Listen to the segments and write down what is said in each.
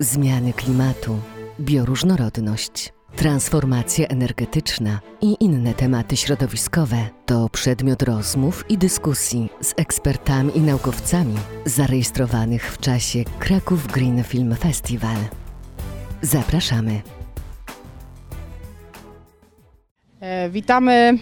zmiany klimatu, bioróżnorodność, transformacja energetyczna i inne tematy środowiskowe to przedmiot rozmów i dyskusji z ekspertami i naukowcami zarejestrowanych w czasie Kraków Green Film Festival. Zapraszamy. E, Witamy.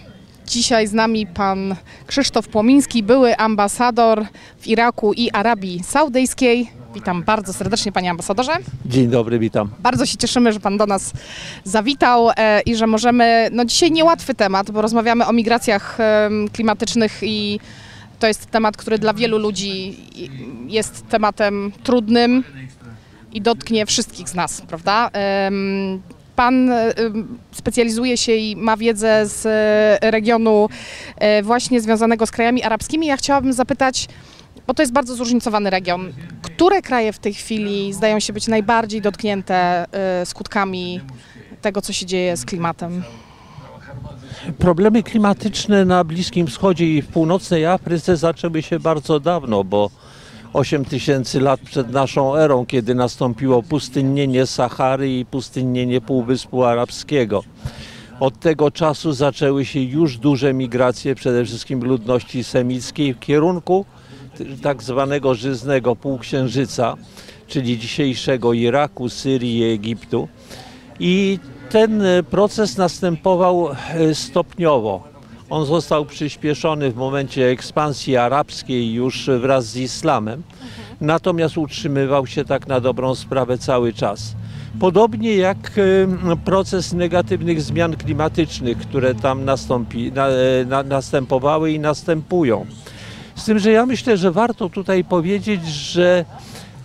Dzisiaj z nami pan Krzysztof Płomiński, były ambasador w Iraku i Arabii Saudyjskiej. Witam bardzo serdecznie panie ambasadorze. Dzień dobry, witam. Bardzo się cieszymy, że pan do nas zawitał e, i że możemy, no dzisiaj niełatwy temat, bo rozmawiamy o migracjach klimatycznych i to jest temat, który dla wielu ludzi jest tematem trudnym i dotknie wszystkich z nas, prawda? Pan em, specjalizuje się i ma wiedzę z e, regionu e, właśnie związanego z krajami arabskimi. Ja chciałabym zapytać, bo to jest bardzo zróżnicowany region. Które kraje w tej chwili zdają się być najbardziej dotknięte e, skutkami tego, co się dzieje z klimatem? Problemy klimatyczne na Bliskim Wschodzie i w północnej Afryce zaczęły się bardzo dawno, bo 8 tysięcy lat przed naszą erą, kiedy nastąpiło pustynnienie Sahary i pustynnienie Półwyspu Arabskiego. Od tego czasu zaczęły się już duże migracje, przede wszystkim ludności semickiej w kierunku tak zwanego żyznego półksiężyca, czyli dzisiejszego Iraku, Syrii i Egiptu. I ten proces następował e, stopniowo. On został przyspieszony w momencie ekspansji arabskiej już wraz z islamem, natomiast utrzymywał się tak na dobrą sprawę cały czas. Podobnie jak e, proces negatywnych zmian klimatycznych, które tam nastąpi, na, na, następowały i następują. Z tym, że ja myślę, że warto tutaj powiedzieć, że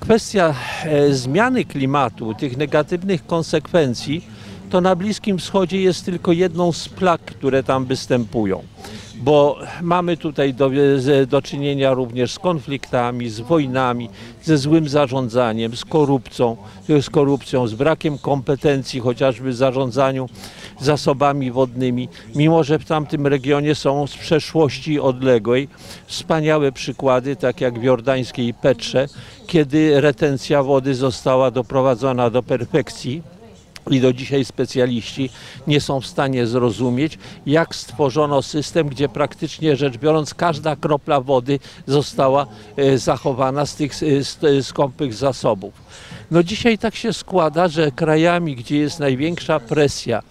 kwestia e, zmiany klimatu, tych negatywnych konsekwencji, to na Bliskim Wschodzie jest tylko jedną z plag, które tam występują. Bo mamy tutaj do, do czynienia również z konfliktami, z wojnami, ze złym zarządzaniem, z korupcją, z korupcją, z brakiem kompetencji chociażby w zarządzaniu zasobami wodnymi, mimo że w tamtym regionie są z przeszłości odległej wspaniałe przykłady, tak jak w jordańskiej Petrze, kiedy retencja wody została doprowadzona do perfekcji. I do dzisiaj specjaliści nie są w stanie zrozumieć, jak stworzono system, gdzie praktycznie rzecz biorąc każda kropla wody została e, zachowana z tych e, e, skąpych zasobów. No dzisiaj tak się składa, że krajami, gdzie jest największa presja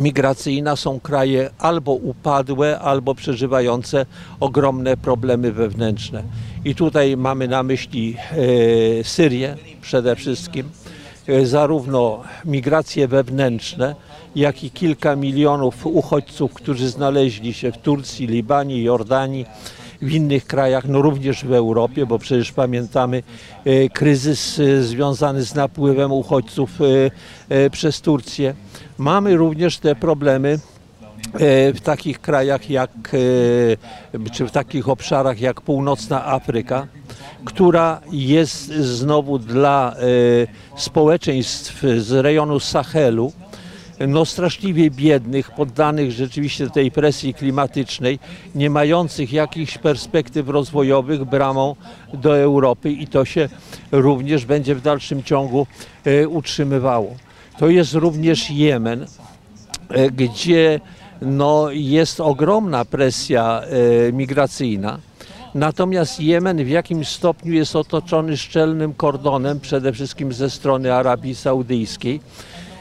migracyjna są kraje albo upadłe, albo przeżywające ogromne problemy wewnętrzne. I tutaj mamy na myśli Syrię przede wszystkim, zarówno migracje wewnętrzne, jak i kilka milionów uchodźców, którzy znaleźli się w Turcji, Libanie, Jordanii, w innych krajach, no również w Europie, bo przecież pamiętamy e, kryzys e, związany z napływem uchodźców e, e, przez Turcję. Mamy również te problemy e, w takich krajach jak, e, czy w takich obszarach jak północna Afryka, która jest znowu dla e, społeczeństw z rejonu Sahelu, no straszliwie biednych, poddanych rzeczywiście tej presji klimatycznej, nie mających jakichś perspektyw rozwojowych bramą do Europy i to się również będzie w dalszym ciągu e, utrzymywało. To jest również Jemen, e, gdzie no, jest ogromna presja e, migracyjna. Natomiast Jemen w jakimś stopniu jest otoczony szczelnym kordonem, przede wszystkim ze strony Arabii Saudyjskiej,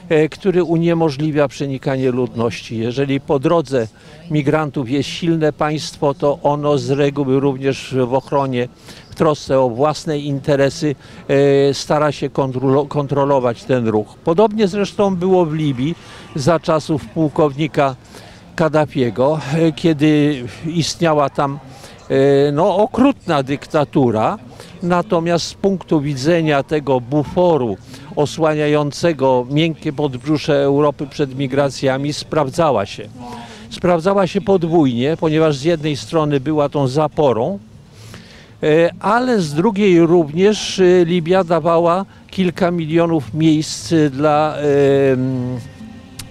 e, który uniemożliwia przenikanie ludności. Jeżeli po drodze migrantów jest silne państwo, to ono z reguły również w ochronie, w trosce o własne interesy e, stara się kontrolo- kontrolować ten ruch. Podobnie zresztą było w Libii za czasów pułkownika Kaddafiego, e, kiedy istniała tam e, no, okrutna dyktatura, natomiast z punktu widzenia tego buforu osłaniającego miękkie podbrzusze Europy przed migracjami sprawdzała się. Sprawdzała się podwójnie, ponieważ z jednej strony była tą zaporą, E, ale z drugiej również Libia dawała kilka milionów miejsc dla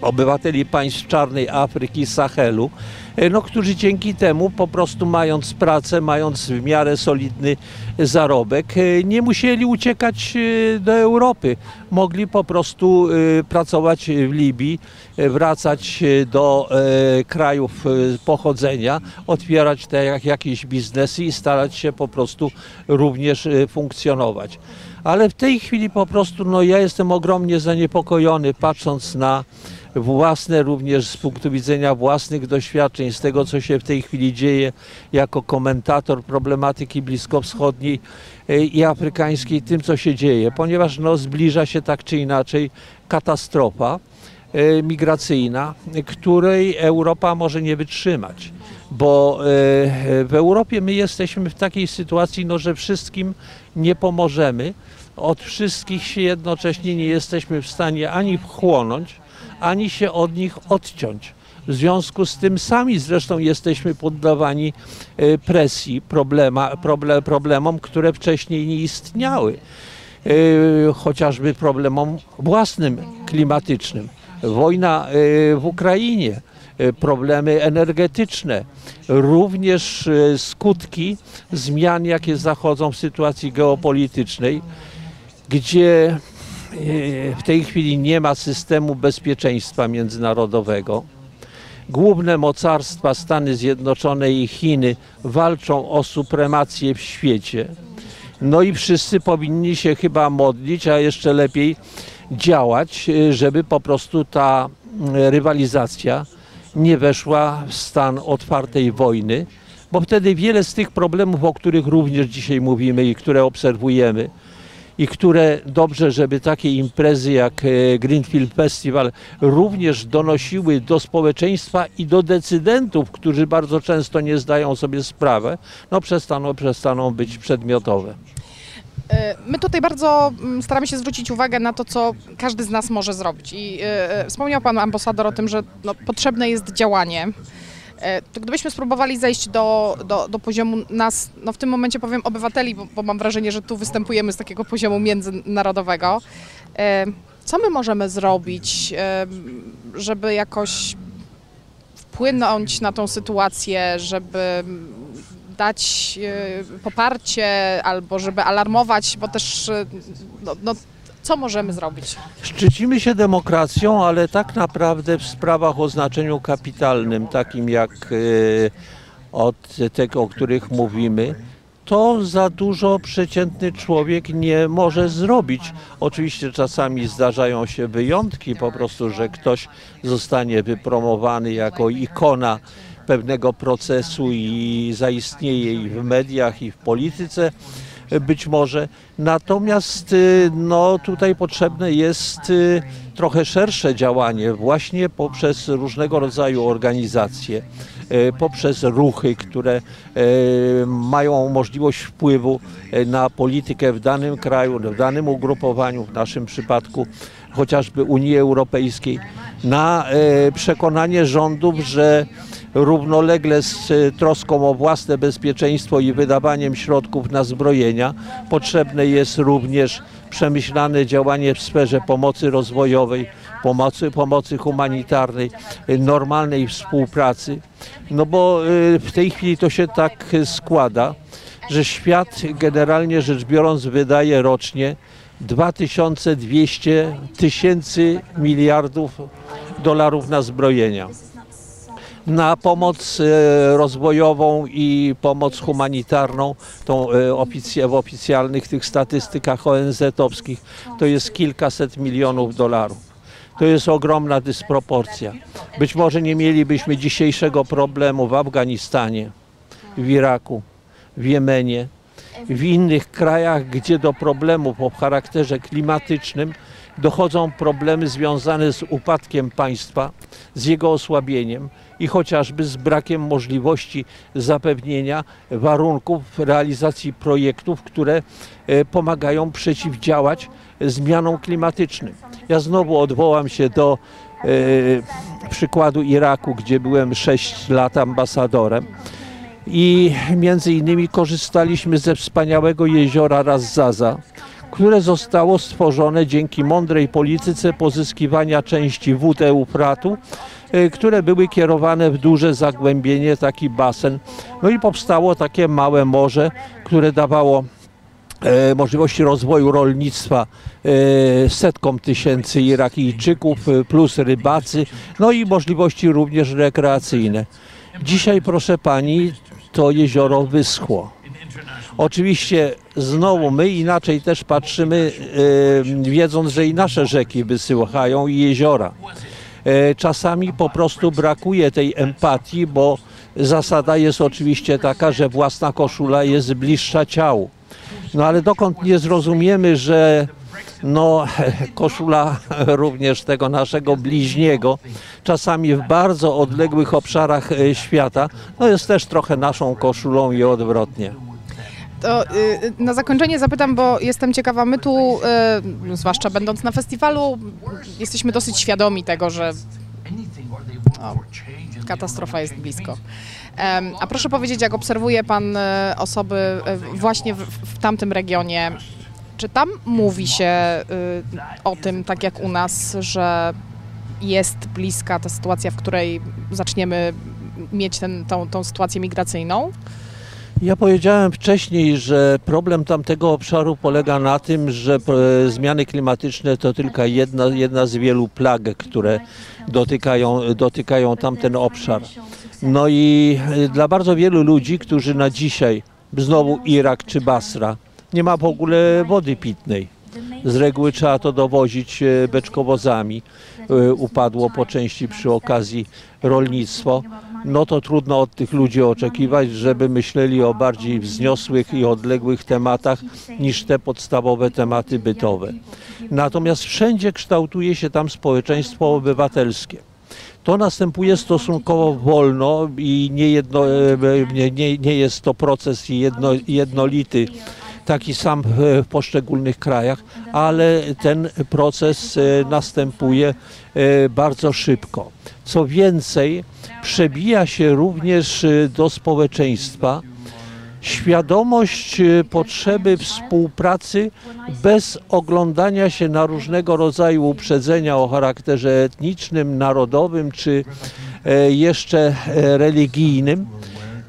obywateli państw czarnej Afryki, Sahelu, e, no, którzy dzięki temu po prostu mając pracę, mając w miarę solidny zarobek, e, nie musieli uciekać e, do Europy. Mogli po prostu pracować w Libii, wracać do krajów pochodzenia, otwierać te jak- jakieś biznesy i starać się po prostu również funkcjonować. Ale w tej chwili po prostu no, ja jestem ogromnie zaniepokojony patrząc na własne również z punktu widzenia własnych doświadczeń, z tego co się w tej chwili dzieje jako komentator problematyki bliskowschodniej e, i afrykańskiej, tym co się dzieje, ponieważ no, zbliża się tak czy inaczej katastrofa e, migracyjna, której Europa może nie wytrzymać. Bo e, w Europie my jesteśmy w takiej sytuacji, no, że wszystkim nie pomożemy, od wszystkich się jednocześnie nie jesteśmy w stanie ani wchłonąć, ani się od nich odciąć. W związku z tym sami zresztą jesteśmy poddawani e, presji, problema, proble, problemom, które wcześniej nie istniały. E, Chociażby problemom własnym, klimatycznym. Wojna e, w Ukrainie, problemy energetyczne, również skutki zmian, jakie zachodzą w sytuacji geopolitycznej, gdzie e, w tej chwili nie ma systemu bezpieczeństwa międzynarodowego. Główne mocarstwa Stany Zjednoczone i Chiny walczą o supremację w świecie. No i wszyscy powinni się chyba modlić, a jeszcze lepiej działać, e, żeby po prostu ta mm, rywalizacja nie weszła w stan otwartej wojny, bo wtedy wiele z tych problemów, o których również dzisiaj mówimy i które obserwujemy, i które dobrze, żeby takie imprezy jak e, Greenfield Festival również donosiły do społeczeństwa i do decydentów, którzy bardzo często nie zdają sobie sprawy, no przestaną, przestaną być przedmiotowe. E, My tutaj bardzo mm, staramy się zwrócić uwagę na to, co każdy z nas może zrobić. I e, wspomniał Pan ambasador o tym, że no, potrzebne jest działanie. E, To gdybyśmy spróbowali zejść do, do, do poziomu nas, no w tym momencie powiem obywateli, bo, bo mam wrażenie, że tu występujemy z takiego poziomu międzynarodowego. E, Co my możemy zrobić, e, żeby jakoś wpłynąć na tą sytuację, żeby dać poparcie albo żeby alarmować, bo też no, no, co możemy zrobić? Szczycimy się demokracją, ale tak naprawdę w sprawach o znaczeniu kapitalnym, takim jak e, od tego, o których mówimy, to za dużo przeciętny człowiek nie może zrobić. Oczywiście czasami zdarzają się wyjątki, po prostu, że ktoś zostanie wypromowany jako ikona pewnego procesu i zaistnieje i w mediach, i w polityce być może. Natomiast y, no, tutaj potrzebne jest y, trochę szersze działanie właśnie poprzez różnego rodzaju organizacje, y, poprzez ruchy, które mają możliwość wpływu na politykę w danym kraju, w danym ugrupowaniu, w naszym przypadku chociażby Unii Europejskiej, na przekonanie rządów, że równolegle z y, troską o własne bezpieczeństwo i wydawaniem środków na zbrojenia potrzebne jest również przemyślane działanie w sferze pomocy rozwojowej, pomocy, pomocy humanitarnej, normalnej współpracy. No bo y, w tej chwili to się tak składa, że świat generalnie rzecz biorąc wydaje rocznie 2200 tysięcy miliardów dolarów na zbrojenia na pomoc e, rozwojową i pomoc humanitarną, tą e, oficja, w oficjalnych tych statystykach ONZ-owskich, to jest kilkaset milionów dolarów. To jest ogromna dysproporcja. Być może nie mielibyśmy dzisiejszego problemu w Afganistanie, w Iraku, w Jemenie, w innych krajach, gdzie do problemów o charakterze klimatycznym dochodzą problemy związane z upadkiem państwa, z jego osłabieniem i chociażby z brakiem możliwości zapewnienia warunków realizacji projektów, które e, pomagają przeciwdziałać zmianom klimatycznym. Ja znowu odwołam się do e, przykładu Iraku, gdzie byłem 6 lat ambasadorem i między innymi korzystaliśmy ze wspaniałego jeziora Razzaza, które zostało stworzone dzięki mądrej polityce pozyskiwania części wód Eufratu e, które były kierowane w duże zagłębienie, taki basen. No i powstało takie małe morze, które dawało e, możliwości rozwoju rolnictwa e, setkom tysięcy Irakijczyków, e, plus rybacy, no i możliwości również rekreacyjne. Dzisiaj, proszę pani, to jezioro wyschło. Oczywiście znowu my inaczej też patrzymy, e, wiedząc, że i nasze rzeki wysychają i jeziora. E, Czasami po prostu brakuje tej empatii, bo zasada jest oczywiście taka, że własna koszula jest bliższa ciału. No ale dokąd nie zrozumiemy, że no, koszula również tego naszego bliźniego, czasami w bardzo odległych obszarach e, świata, no jest też trochę naszą koszulą i odwrotnie. To y, na zakończenie zapytam, bo jestem ciekawa, my tu, y, zwłaszcza będąc na festiwalu, jesteśmy dosyć świadomi tego, że o, katastrofa jest blisko. A proszę powiedzieć, jak obserwuje Pan osoby właśnie w, w tamtym regionie, czy tam mówi się y, o tym, tak jak u nas, że jest bliska ta sytuacja, w której zaczniemy mieć ten, tą, tą sytuację migracyjną? Ja powiedziałem wcześniej, że problem tamtego obszaru polega na tym, że e, zmiany klimatyczne to tylko jedna, jedna z wielu plag, które dotykają, dotykają tamten obszar. No i e, dla bardzo wielu ludzi, którzy na dzisiaj, znowu Irak czy Basra, nie ma w ogóle wody pitnej. Z reguły trzeba to dowozić e, beczkowozami. Upadło po części przy okazji rolnictwo. No to trudno od tych ludzi oczekiwać, żeby myśleli o bardziej wzniosłych i odległych tematach niż te podstawowe tematy bytowe. Natomiast wszędzie kształtuje się tam społeczeństwo obywatelskie. To następuje stosunkowo wolno i nie, jedno, e, nie, nie, nie jest to proces jedno, jednolity, taki sam w w poszczególnych krajach, ale ten proces e, następuje e, bardzo szybko. Co więcej, przebija się również e, do społeczeństwa świadomość e, potrzeby współpracy bez oglądania się na różnego rodzaju uprzedzenia o charakterze etnicznym, narodowym czy e, jeszcze e, religijnym.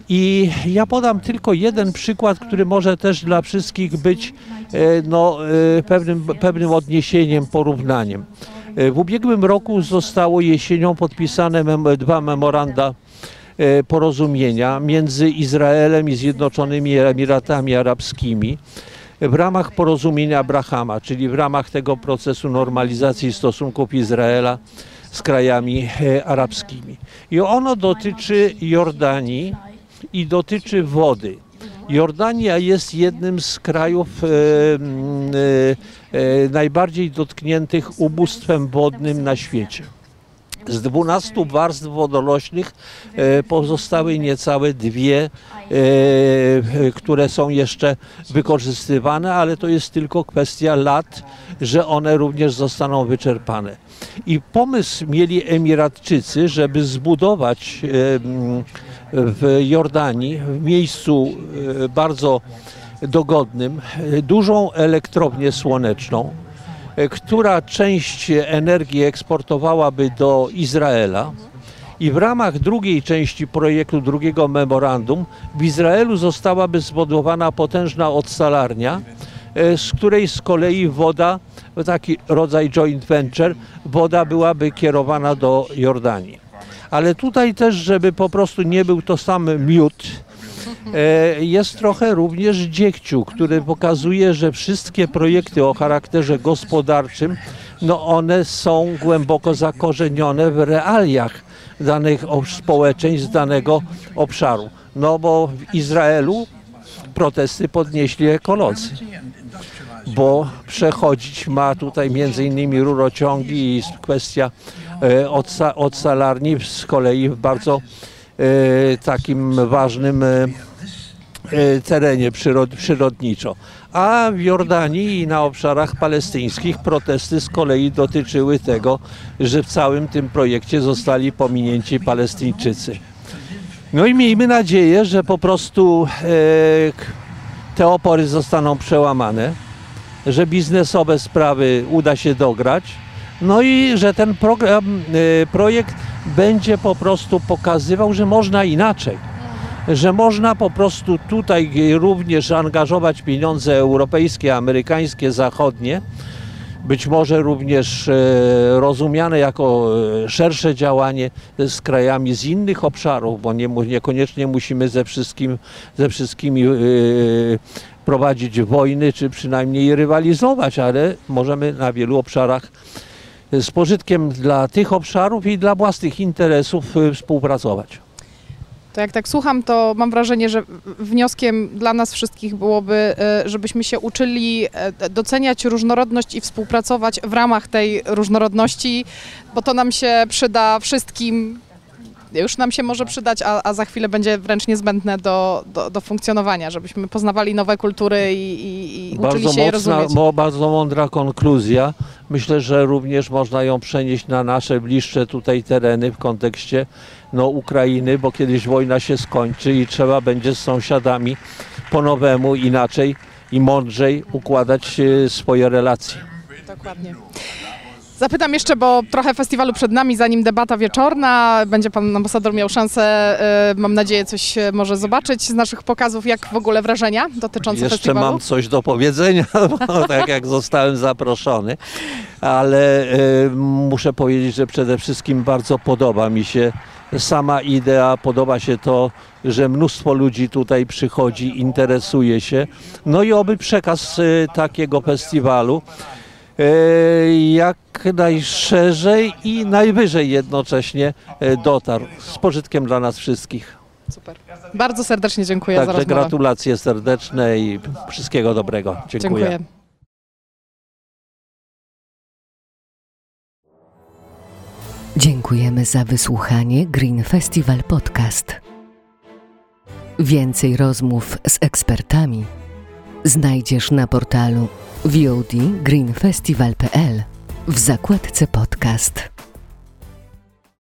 I ja podam tylko jeden przykład, który może też dla wszystkich być e, no, e, pewnym, pewnym odniesieniem, porównaniem. E, W ubiegłym roku zostało jesienią podpisane mem- dwa memoranda porozumienia między Izraelem i Zjednoczonymi Emiratami Arabskimi w ramach porozumienia Abrahama, czyli w ramach tego procesu normalizacji stosunków Izraela z krajami arabskimi. I ono dotyczy Jordanii i dotyczy wody. Jordania jest jednym z krajów e, e, e, najbardziej dotkniętych ubóstwem wodnym na świecie. Z 12 warstw wodorośnych e, pozostały niecałe dwie, e, e, które są jeszcze wykorzystywane, ale to jest tylko kwestia lat, że one również zostaną wyczerpane. I pomysł mieli Emiratczycy, żeby zbudować w Jordanii, w miejscu e, bardzo dogodnym, e, dużą elektrownię słoneczną, e, która część energii eksportowałaby do Izraela. I w ramach drugiej części projektu, drugiego memorandum, w Izraelu zostałaby zbudowana potężna odsalarnia, z której z kolei woda, taki rodzaj joint venture, woda byłaby kierowana do Jordanii. Ale tutaj też, żeby po prostu nie był to sam miód, e, jest trochę również dziegciu, który pokazuje, że wszystkie projekty o charakterze gospodarczym, no one są głęboko zakorzenione w realiach danych społeczeństw danego obszaru. No bo w Izraelu protesty podnieśli ekolodzy bo przechodzić ma tutaj między innymi rurociągi i kwestia e, odsa- odsalarni z kolei w bardzo e, takim ważnym e, terenie przyrod, przyrodniczo. A w Jordanii i na obszarach palestyńskich protesty z kolei dotyczyły tego, że w całym tym projekcie zostali pominięci Palestyńczycy. No i miejmy nadzieję, że po prostu te opory zostaną przełamane że biznesowe sprawy uda się dograć. No i że ten program, e, projekt będzie po prostu pokazywał, że można inaczej. Że można po prostu tutaj również angażować pieniądze europejskie, amerykańskie, zachodnie, być może również e, rozumiane jako e, szersze działanie z krajami z innych obszarów, bo nie, niekoniecznie musimy ze, wszystkim, ze wszystkimi prowadzić wojny, czy przynajmniej rywalizować, ale możemy na wielu obszarach z pożytkiem dla tych obszarów i dla własnych interesów e, współpracować. To jak tak słucham, to mam wrażenie, że wnioskiem dla nas wszystkich byłoby, e, żebyśmy się uczyli e, doceniać różnorodność i współpracować w ramach tej różnorodności, bo to nam się przyda wszystkim. Już nam się może przydać, a, a za chwilę będzie wręcz niezbędne do, do, do funkcjonowania, żebyśmy poznawali nowe kultury i, i, i uczyli Bardzo, się je mocna, rozumieć. mo, bardzo mądra konkluzja. Myślę, że również można ją przenieść na nasze bliższe tutaj tereny w kontekście no, Ukrainy, bo kiedyś wojna się skończy i trzeba będzie z sąsiadami po nowemu, inaczej i mądrzej układać e, swoje relacje. Dokładnie. Zapytam jeszcze, bo trochę festiwalu przed nami, zanim debata wieczorna. Będzie pan ambasador miał szansę, e, mam nadzieję, coś e, może zobaczyć z naszych pokazów. Jak w ogóle wrażenia dotyczące Jeszcze festiwalu? mam coś do powiedzenia, bo tak jak zostałem zaproszony, ale e, muszę powiedzieć, że przede wszystkim bardzo podoba mi się sama idea, podoba się to, że mnóstwo ludzi tutaj przychodzi, interesuje się. No i oby przekaz e, takiego festiwalu jak najszerzej i najwyżej jednocześnie e, dotarł z pożytkiem dla nas wszystkich. Super. Bardzo serdecznie dziękuję za Także rozmowę. gratulacje serdeczne i wszystkiego dobrego. Dziękuję. Dziękujemy za wysłuchanie Green Festival Podcast. Więcej rozmów z ekspertami znajdziesz na portalu VOD w zakładce podcast.